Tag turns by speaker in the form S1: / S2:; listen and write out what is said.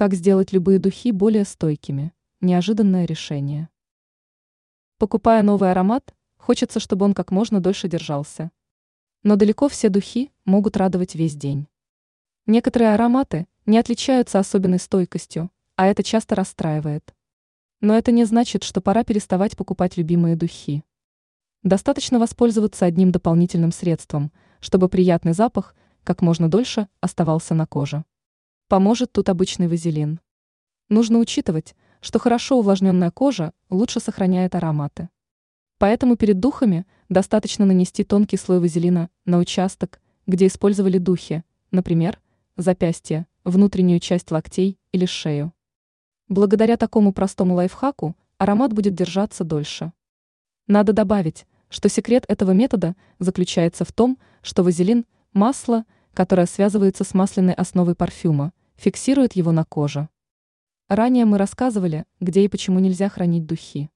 S1: Как сделать любые духи более стойкими? Неожиданное решение. Покупая новый аромат, хочется, чтобы он как можно дольше держался. Но далеко все духи могут радовать весь день. Некоторые ароматы не отличаются особенной стойкостью, а это часто расстраивает. Но это не значит, что пора переставать покупать любимые духи. Достаточно воспользоваться одним дополнительным средством, чтобы приятный запах как можно дольше оставался на коже. Поможет тут обычный вазелин. Нужно учитывать, что хорошо увлажненная кожа лучше сохраняет ароматы. Поэтому перед духами достаточно нанести тонкий слой вазелина на участок, где использовали духи, например, запястье, внутреннюю часть локтей или шею. Благодаря такому простому лайфхаку аромат будет держаться дольше. Надо добавить, что секрет этого метода заключается в том, что вазелин – масло, которое связывается с масляной основой парфюма, фиксирует его на коже. Ранее мы рассказывали, где и почему нельзя хранить духи.